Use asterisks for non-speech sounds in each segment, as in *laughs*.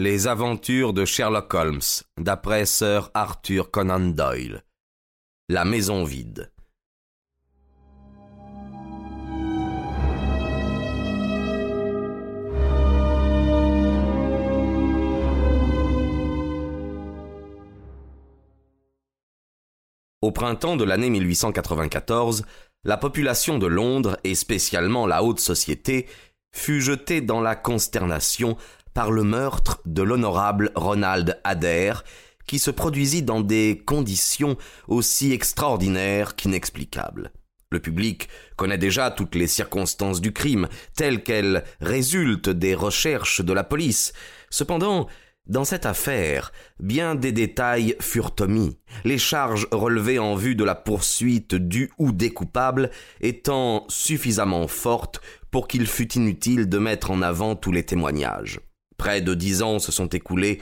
Les aventures de Sherlock Holmes, d'après Sir Arthur Conan Doyle. La maison vide. Au printemps de l'année 1894, la population de Londres, et spécialement la haute société, fut jetée dans la consternation par le meurtre de l'honorable Ronald Adair, qui se produisit dans des conditions aussi extraordinaires qu'inexplicables. Le public connaît déjà toutes les circonstances du crime, telles qu'elles résultent des recherches de la police. Cependant, dans cette affaire, bien des détails furent omis, les charges relevées en vue de la poursuite du ou des coupables étant suffisamment fortes pour qu'il fût inutile de mettre en avant tous les témoignages. Près de dix ans se sont écoulés,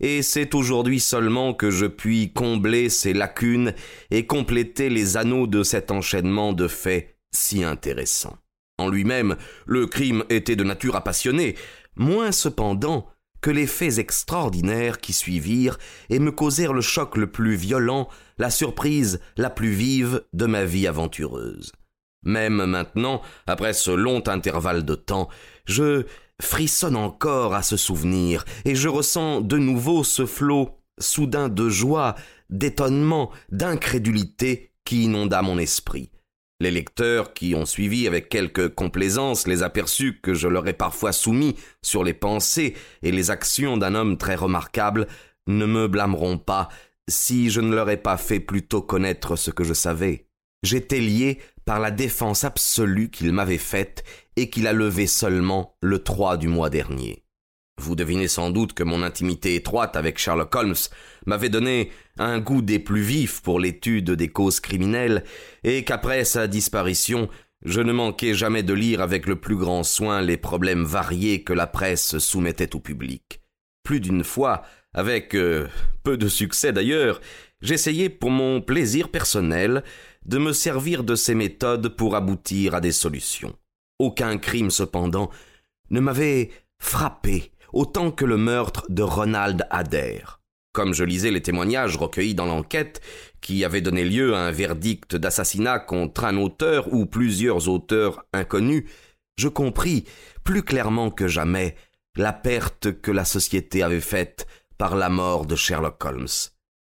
et c'est aujourd'hui seulement que je puis combler ces lacunes et compléter les anneaux de cet enchaînement de faits si intéressants. En lui-même, le crime était de nature à passionner, moins cependant que les faits extraordinaires qui suivirent et me causèrent le choc le plus violent, la surprise la plus vive de ma vie aventureuse. Même maintenant, après ce long intervalle de temps, je frissonne encore à ce souvenir, et je ressens de nouveau ce flot soudain de joie, d'étonnement, d'incrédulité qui inonda mon esprit. Les lecteurs qui ont suivi avec quelque complaisance les aperçus que je leur ai parfois soumis sur les pensées et les actions d'un homme très remarquable ne me blâmeront pas si je ne leur ai pas fait plutôt connaître ce que je savais. J'étais lié par la défense absolue qu'il m'avait faite et qu'il a levée seulement le 3 du mois dernier. Vous devinez sans doute que mon intimité étroite avec Sherlock Holmes m'avait donné un goût des plus vifs pour l'étude des causes criminelles, et qu'après sa disparition, je ne manquais jamais de lire avec le plus grand soin les problèmes variés que la presse soumettait au public. Plus d'une fois, avec euh, peu de succès d'ailleurs, j'essayais pour mon plaisir personnel de me servir de ces méthodes pour aboutir à des solutions. Aucun crime, cependant, ne m'avait frappé autant que le meurtre de Ronald Adair. Comme je lisais les témoignages recueillis dans l'enquête, qui avait donné lieu à un verdict d'assassinat contre un auteur ou plusieurs auteurs inconnus, je compris plus clairement que jamais la perte que la société avait faite par la mort de Sherlock Holmes.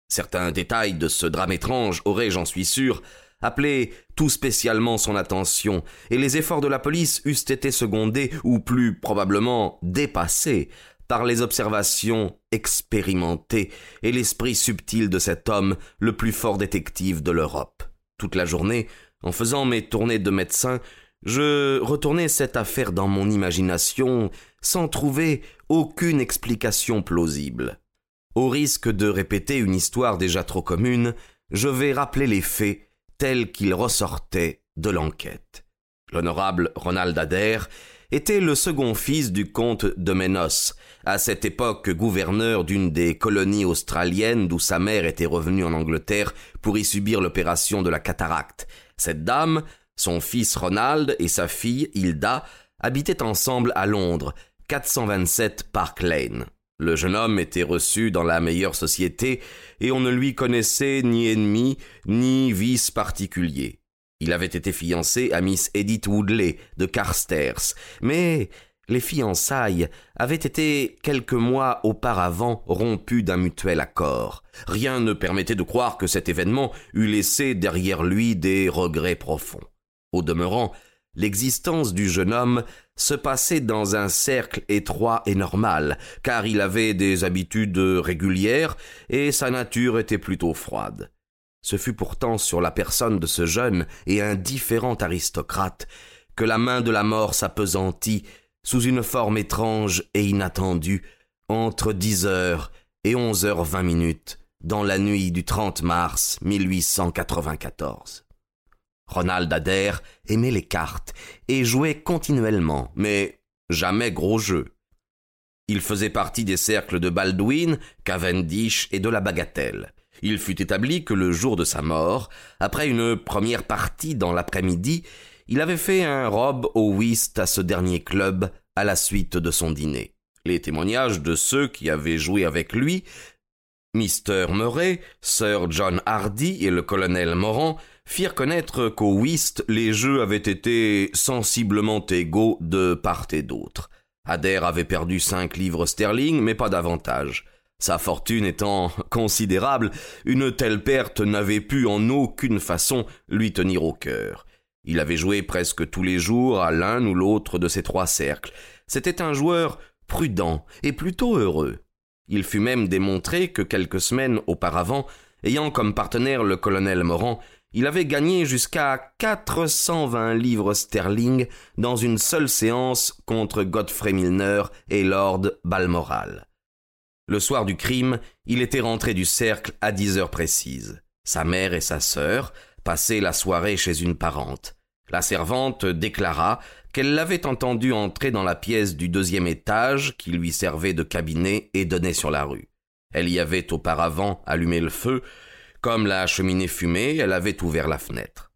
Certains détails de ce drame étrange auraient, j'en suis sûr, appelé tout spécialement son attention, et les efforts de la police eussent été secondés, ou plus probablement dépassés, par les observations expérimentées et l'esprit subtil de cet homme, le plus fort détective de l'Europe. Toute la journée, en faisant mes tournées de médecin, je retournais cette affaire dans mon imagination sans trouver aucune explication plausible. Au risque de répéter une histoire déjà trop commune, je vais rappeler les faits tel qu'il ressortait de l'enquête. L'honorable Ronald Adair était le second fils du comte de Ménos, à cette époque gouverneur d'une des colonies australiennes d'où sa mère était revenue en Angleterre pour y subir l'opération de la cataracte. Cette dame, son fils Ronald et sa fille Hilda habitaient ensemble à Londres, 427 Park Lane. Le jeune homme était reçu dans la meilleure société, et on ne lui connaissait ni ennemi, ni vice particulier. Il avait été fiancé à Miss Edith Woodley de Carstairs, mais les fiançailles avaient été quelques mois auparavant rompues d'un mutuel accord. Rien ne permettait de croire que cet événement eût laissé derrière lui des regrets profonds. Au demeurant, L'existence du jeune homme se passait dans un cercle étroit et normal, car il avait des habitudes régulières et sa nature était plutôt froide. Ce fut pourtant sur la personne de ce jeune et indifférent aristocrate que la main de la mort s'appesantit sous une forme étrange et inattendue entre dix heures et onze heures vingt minutes dans la nuit du 30 mars 1894. Ronald Adair aimait les cartes et jouait continuellement, mais jamais gros jeu. Il faisait partie des cercles de Baldwin, Cavendish et de la Bagatelle. Il fut établi que le jour de sa mort, après une première partie dans l'après-midi, il avait fait un robe au whist à ce dernier club à la suite de son dîner. Les témoignages de ceux qui avaient joué avec lui, Mr. Murray, Sir John Hardy et le colonel Morant, firent connaître qu'au whist les jeux avaient été sensiblement égaux de part et d'autre. Adair avait perdu cinq livres sterling, mais pas davantage. Sa fortune étant *laughs* considérable, une telle perte n'avait pu en aucune façon lui tenir au cœur. Il avait joué presque tous les jours à l'un ou l'autre de ces trois cercles. C'était un joueur prudent et plutôt heureux. Il fut même démontré que quelques semaines auparavant, ayant comme partenaire le colonel Morant, il avait gagné jusqu'à 420 livres sterling dans une seule séance contre Godfrey Milner et Lord Balmoral. Le soir du crime, il était rentré du cercle à dix heures précises. Sa mère et sa sœur passaient la soirée chez une parente. La servante déclara qu'elle l'avait entendu entrer dans la pièce du deuxième étage qui lui servait de cabinet et donnait sur la rue. Elle y avait auparavant allumé le feu. Comme la cheminée fumait, elle avait ouvert la fenêtre.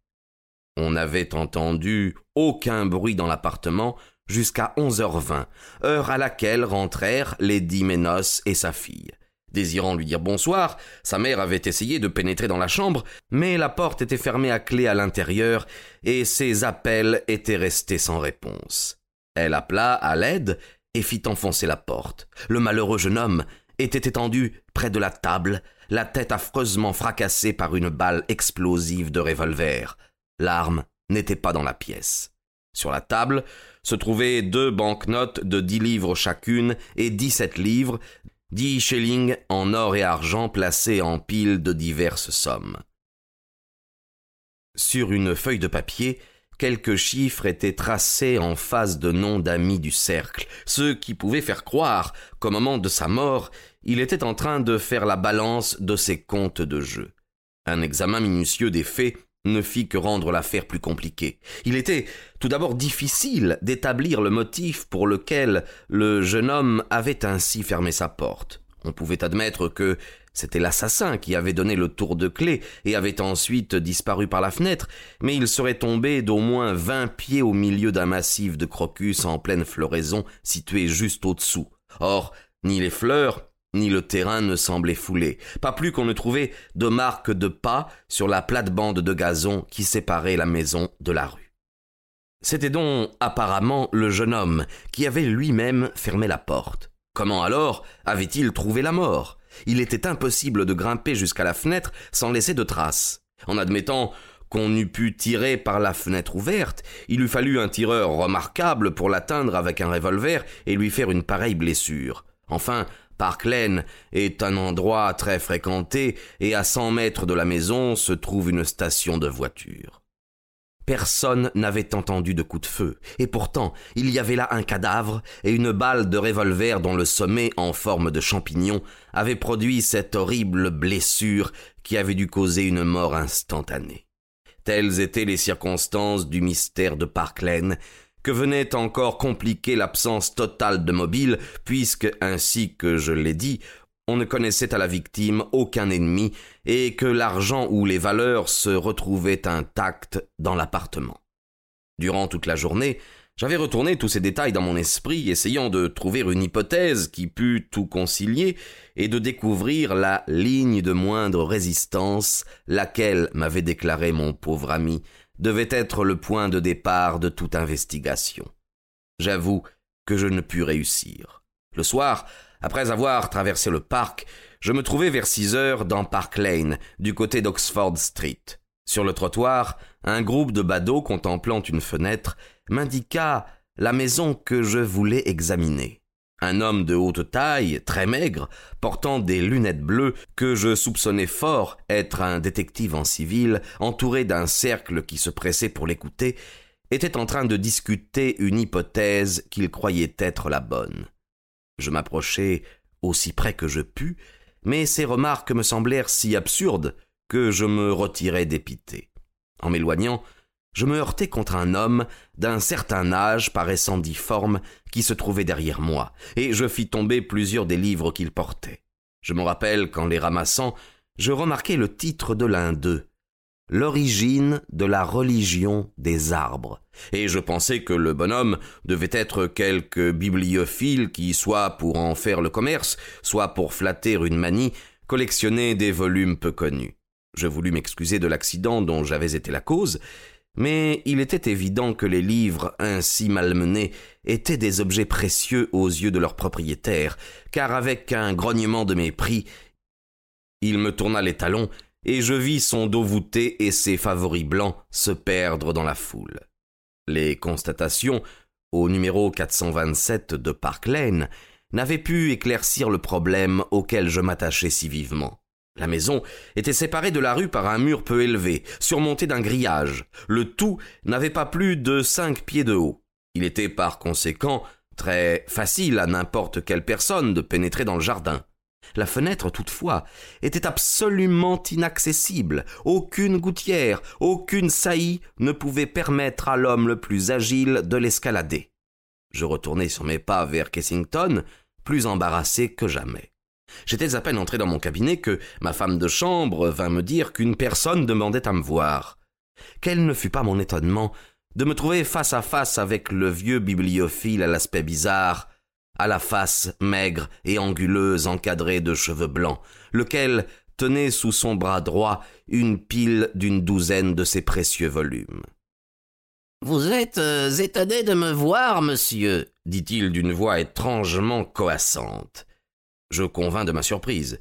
On n'avait entendu aucun bruit dans l'appartement jusqu'à onze heures vingt, heure à laquelle rentrèrent Lady Ménos et sa fille. Désirant lui dire bonsoir, sa mère avait essayé de pénétrer dans la chambre, mais la porte était fermée à clé à l'intérieur, et ses appels étaient restés sans réponse. Elle appela à l'aide et fit enfoncer la porte. Le malheureux jeune homme était étendu près de la table, la tête affreusement fracassée par une balle explosive de revolver. L'arme n'était pas dans la pièce. Sur la table se trouvaient deux banknotes de dix livres chacune et dix-sept livres, dix shillings en or et argent placés en piles de diverses sommes. Sur une feuille de papier, quelques chiffres étaient tracés en face de noms d'amis du cercle, ce qui pouvait faire croire qu'au moment de sa mort, il était en train de faire la balance de ses comptes de jeu. Un examen minutieux des faits ne fit que rendre l'affaire plus compliquée. Il était tout d'abord difficile d'établir le motif pour lequel le jeune homme avait ainsi fermé sa porte. On pouvait admettre que c'était l'assassin qui avait donné le tour de clé et avait ensuite disparu par la fenêtre, mais il serait tombé d'au moins vingt pieds au milieu d'un massif de crocus en pleine floraison situé juste au-dessous. Or, ni les fleurs, ni le terrain ne semblait foulé, pas plus qu'on ne trouvait de marques de pas sur la plate-bande de gazon qui séparait la maison de la rue. C'était donc apparemment le jeune homme qui avait lui-même fermé la porte. Comment alors avait-il trouvé la mort? Il était impossible de grimper jusqu'à la fenêtre sans laisser de traces. En admettant qu'on eût pu tirer par la fenêtre ouverte, il eût fallu un tireur remarquable pour l'atteindre avec un revolver et lui faire une pareille blessure. Enfin, Park Lane est un endroit très fréquenté et à cent mètres de la maison se trouve une station de voitures. Personne n'avait entendu de coup de feu, et pourtant il y avait là un cadavre et une balle de revolver dont le sommet, en forme de champignon, avait produit cette horrible blessure qui avait dû causer une mort instantanée. Telles étaient les circonstances du mystère de Park Lane, que venait encore compliquer l'absence totale de mobile, puisque, ainsi que je l'ai dit, on ne connaissait à la victime aucun ennemi et que l'argent ou les valeurs se retrouvaient intacts dans l'appartement. Durant toute la journée, j'avais retourné tous ces détails dans mon esprit, essayant de trouver une hypothèse qui pût tout concilier et de découvrir la ligne de moindre résistance, laquelle m'avait déclaré mon pauvre ami, devait être le point de départ de toute investigation. J'avoue que je ne pus réussir. Le soir, après avoir traversé le parc, je me trouvai vers six heures dans Park Lane, du côté d'Oxford Street. Sur le trottoir, un groupe de badauds contemplant une fenêtre m'indiqua la maison que je voulais examiner. Un homme de haute taille, très maigre, portant des lunettes bleues que je soupçonnais fort être un détective en civil, entouré d'un cercle qui se pressait pour l'écouter, était en train de discuter une hypothèse qu'il croyait être la bonne. Je m'approchai aussi près que je pus, mais ses remarques me semblèrent si absurdes que je me retirai dépité. En m'éloignant, je me heurtai contre un homme d'un certain âge paraissant difforme qui se trouvait derrière moi, et je fis tomber plusieurs des livres qu'il portait. Je me rappelle qu'en les ramassant, je remarquai le titre de l'un d'eux. L'origine de la religion des arbres. Et je pensais que le bonhomme devait être quelque bibliophile qui, soit pour en faire le commerce, soit pour flatter une manie, collectionnait des volumes peu connus. Je voulus m'excuser de l'accident dont j'avais été la cause, mais il était évident que les livres ainsi malmenés étaient des objets précieux aux yeux de leurs propriétaires, car avec un grognement de mépris, il me tourna les talons et je vis son dos voûté et ses favoris blancs se perdre dans la foule. Les constatations, au numéro 427 de Park Lane, n'avaient pu éclaircir le problème auquel je m'attachais si vivement. La maison était séparée de la rue par un mur peu élevé, surmonté d'un grillage. Le tout n'avait pas plus de cinq pieds de haut. Il était par conséquent très facile à n'importe quelle personne de pénétrer dans le jardin. La fenêtre, toutefois, était absolument inaccessible. Aucune gouttière, aucune saillie ne pouvait permettre à l'homme le plus agile de l'escalader. Je retournai sur mes pas vers Kessington, plus embarrassé que jamais. J'étais à peine entré dans mon cabinet que ma femme de chambre vint me dire qu'une personne demandait à me voir. Quel ne fut pas mon étonnement de me trouver face à face avec le vieux bibliophile à l'aspect bizarre, à la face maigre et anguleuse encadrée de cheveux blancs, lequel tenait sous son bras droit une pile d'une douzaine de ses précieux volumes. Vous êtes euh, étonné de me voir, monsieur, dit-il d'une voix étrangement coassante. Je convins de ma surprise.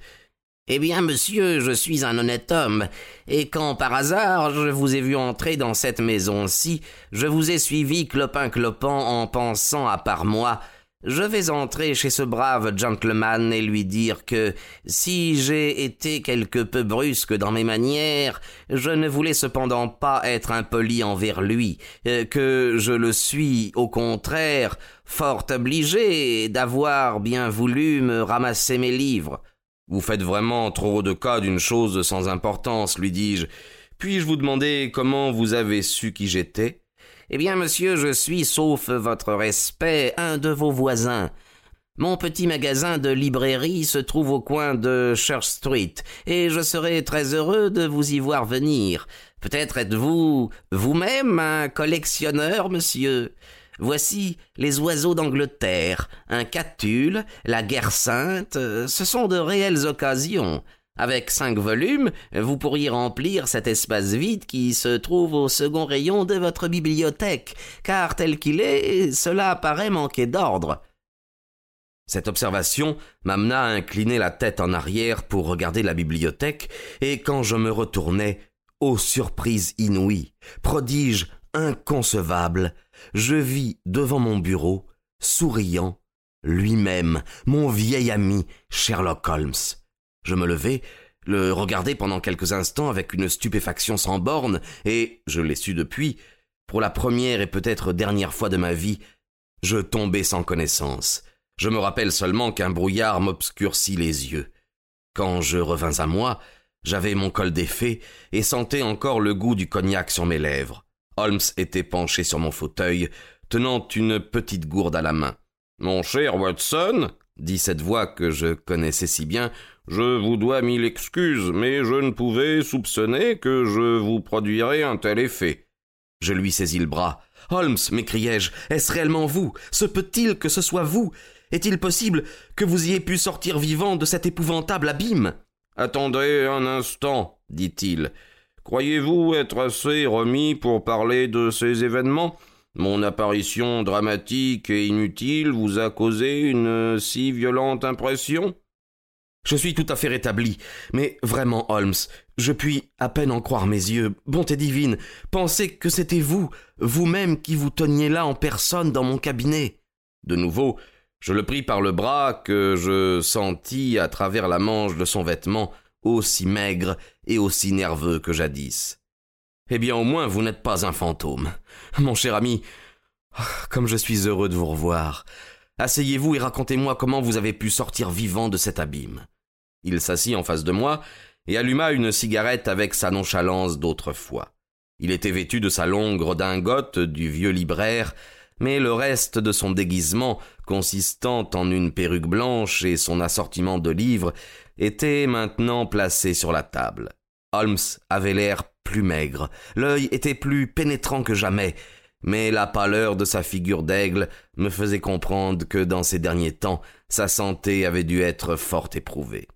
Eh bien, monsieur, je suis un honnête homme, et quand par hasard je vous ai vu entrer dans cette maison-ci, je vous ai suivi clopin-clopant en pensant à part moi je vais entrer chez ce brave gentleman et lui dire que, si j'ai été quelque peu brusque dans mes manières, je ne voulais cependant pas être impoli envers lui, euh, que je le suis, au contraire, fort obligé d'avoir bien voulu me ramasser mes livres. Vous faites vraiment trop de cas d'une chose sans importance, lui dis-je. Puis-je vous demander comment vous avez su qui j'étais? Eh bien, monsieur, je suis, sauf votre respect, un de vos voisins. Mon petit magasin de librairie se trouve au coin de Church Street, et je serai très heureux de vous y voir venir. Peut-être êtes-vous vous-même un collectionneur, monsieur. Voici les oiseaux d'Angleterre, un catule, la guerre sainte, ce sont de réelles occasions. Avec cinq volumes, vous pourriez remplir cet espace vide qui se trouve au second rayon de votre bibliothèque, car tel qu'il est, cela paraît manquer d'ordre. Cette observation m'amena à incliner la tête en arrière pour regarder la bibliothèque, et quand je me retournai, ô surprise inouïe, prodige inconcevable, je vis devant mon bureau, souriant, lui-même, mon vieil ami Sherlock Holmes. Je me levai, le regardai pendant quelques instants avec une stupéfaction sans borne, et, je l'ai su depuis, pour la première et peut-être dernière fois de ma vie, je tombai sans connaissance. Je me rappelle seulement qu'un brouillard m'obscurcit les yeux. Quand je revins à moi, j'avais mon col défait et sentais encore le goût du cognac sur mes lèvres. Holmes était penché sur mon fauteuil, tenant une petite gourde à la main. Mon cher Watson, dit cette voix que je connaissais si bien, je vous dois mille excuses, mais je ne pouvais soupçonner que je vous produirais un tel effet. Je lui saisis le bras. Holmes, m'écriai-je, est-ce réellement vous? Se peut-il que ce soit vous? Est-il possible que vous ayez pu sortir vivant de cet épouvantable abîme? Attendez un instant, dit-il. Croyez-vous être assez remis pour parler de ces événements? Mon apparition dramatique et inutile vous a causé une si violente impression? Je suis tout à fait rétabli. Mais vraiment, Holmes, je puis à peine en croire mes yeux. Bonté divine, pensez que c'était vous, vous-même qui vous teniez là en personne dans mon cabinet. De nouveau, je le pris par le bras que je sentis à travers la manche de son vêtement, aussi maigre et aussi nerveux que jadis. Eh bien, au moins, vous n'êtes pas un fantôme. Mon cher ami, comme je suis heureux de vous revoir. Asseyez-vous et racontez-moi comment vous avez pu sortir vivant de cet abîme. Il s'assit en face de moi et alluma une cigarette avec sa nonchalance d'autrefois. Il était vêtu de sa longue redingote du vieux libraire, mais le reste de son déguisement, consistant en une perruque blanche et son assortiment de livres, était maintenant placé sur la table. Holmes avait l'air plus maigre, l'œil était plus pénétrant que jamais, mais la pâleur de sa figure d'aigle me faisait comprendre que dans ces derniers temps sa santé avait dû être fort éprouvée.